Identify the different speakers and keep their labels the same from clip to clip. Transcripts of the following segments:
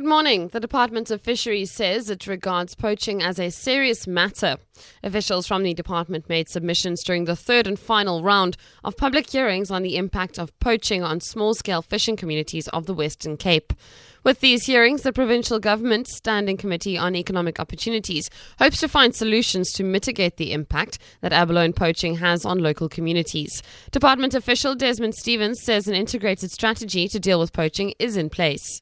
Speaker 1: Good morning. The Department of Fisheries says it regards poaching as a serious matter. Officials from the department made submissions during the third and final round of public hearings on the impact of poaching on small scale fishing communities of the Western Cape. With these hearings, the provincial government Standing Committee on Economic Opportunities hopes to find solutions to mitigate the impact that abalone poaching has on local communities. Department official Desmond Stevens says an integrated strategy to deal with poaching is in place.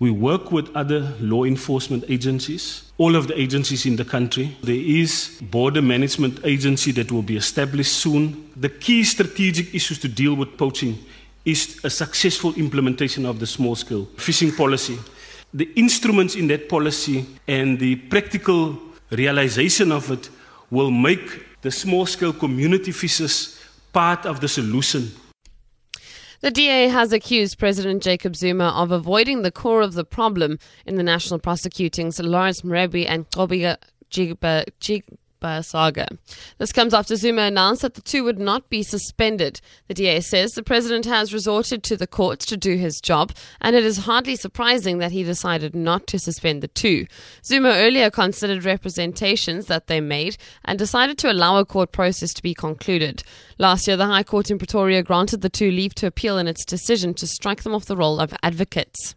Speaker 2: We work with other law enforcement agencies, all of the agencies in the country. There is border management agency that will be established soon. The key strategic issues to deal with poaching is a successful implementation of the small scale fishing policy. The instruments in that policy and the practical realization of it will make the small scale community fishers part of the solution.
Speaker 1: The DA has accused President Jacob Zuma of avoiding the core of the problem in the National Prosecuting's Lawrence Mrwebi and Nomgcobo Jiba saga. This comes after Zuma announced that the two would not be suspended. The DA says the president has resorted to the courts to do his job, and it is hardly surprising that he decided not to suspend the two. Zuma earlier considered representations that they made and decided to allow a court process to be concluded. Last year, the High Court in Pretoria granted the two leave to appeal in its decision to strike them off the roll of advocates.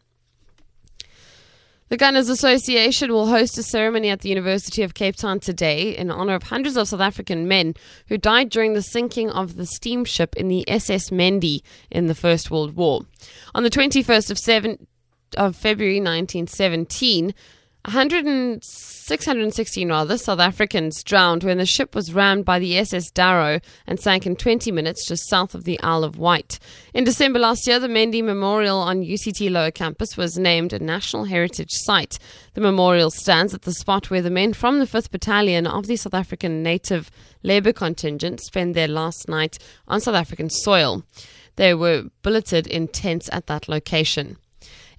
Speaker 1: The Gunners Association will host a ceremony at the University of Cape Town today in honor of hundreds of South African men who died during the sinking of the steamship in the SS Mendi in the First World War. On the 21st of, seven, of February 1917, 100 616 rather South Africans drowned when the ship was rammed by the SS Darro and sank in 20 minutes just south of the Isle of Wight. In December last year, the Mendi Memorial on UCT Lower Campus was named a National Heritage Site. The memorial stands at the spot where the men from the 5th Battalion of the South African Native Labour Contingent spent their last night on South African soil. They were billeted in tents at that location.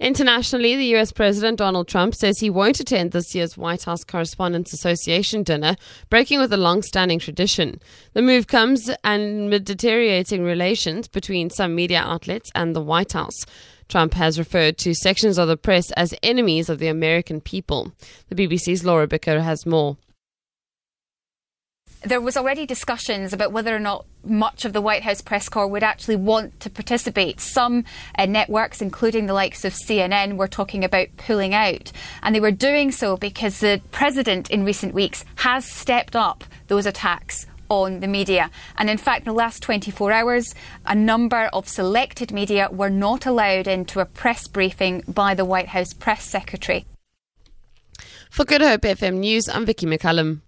Speaker 1: Internationally, the US President Donald Trump says he won't attend this year's White House Correspondents Association dinner, breaking with a long standing tradition. The move comes amid deteriorating relations between some media outlets and the White House. Trump has referred to sections of the press as enemies of the American people. The BBC's Laura Bicker has more
Speaker 3: there was already discussions about whether or not much of the White House press corps would actually want to participate. Some uh, networks, including the likes of CNN, were talking about pulling out. And they were doing so because the president in recent weeks has stepped up those attacks on the media. And in fact, in the last 24 hours, a number of selected media were not allowed into a press briefing by the White House press secretary.
Speaker 1: For Good Hope FM News, I'm Vicky McCallum.